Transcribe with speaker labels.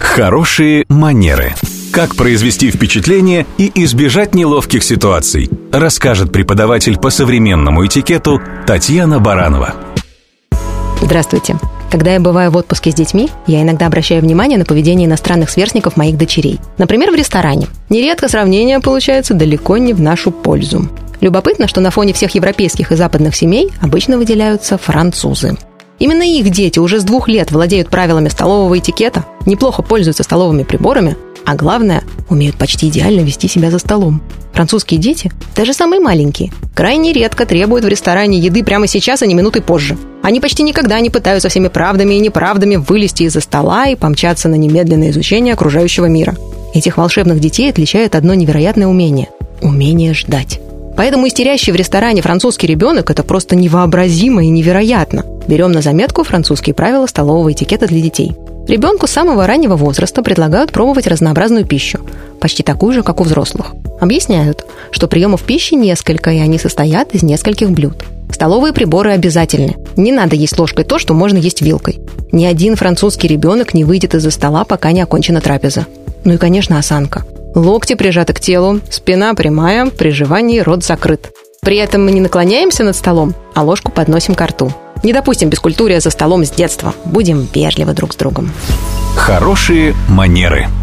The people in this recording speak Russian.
Speaker 1: Хорошие манеры. Как произвести впечатление и избежать неловких ситуаций, расскажет преподаватель по современному этикету Татьяна Баранова.
Speaker 2: Здравствуйте. Когда я бываю в отпуске с детьми, я иногда обращаю внимание на поведение иностранных сверстников моих дочерей. Например, в ресторане. Нередко сравнения получаются далеко не в нашу пользу. Любопытно, что на фоне всех европейских и западных семей обычно выделяются французы. Именно их дети уже с двух лет владеют правилами столового этикета, неплохо пользуются столовыми приборами, а главное, умеют почти идеально вести себя за столом. Французские дети, даже самые маленькие, крайне редко требуют в ресторане еды прямо сейчас, а не минуты позже. Они почти никогда не пытаются всеми правдами и неправдами вылезти из-за стола и помчаться на немедленное изучение окружающего мира. Этих волшебных детей отличает одно невероятное умение – умение ждать. Поэтому истерящий в ресторане французский ребенок – это просто невообразимо и невероятно. Берем на заметку французские правила столового этикета для детей. Ребенку с самого раннего возраста предлагают пробовать разнообразную пищу, почти такую же, как у взрослых. Объясняют, что приемов пищи несколько, и они состоят из нескольких блюд. Столовые приборы обязательны. Не надо есть ложкой то, что можно есть вилкой. Ни один французский ребенок не выйдет из-за стола, пока не окончена трапеза. Ну и, конечно, осанка. Локти прижаты к телу, спина прямая, при жевании рот закрыт. При этом мы не наклоняемся над столом, а ложку подносим к рту. Не допустим бескультурия за столом с детства. Будем вежливы друг с другом.
Speaker 1: Хорошие манеры –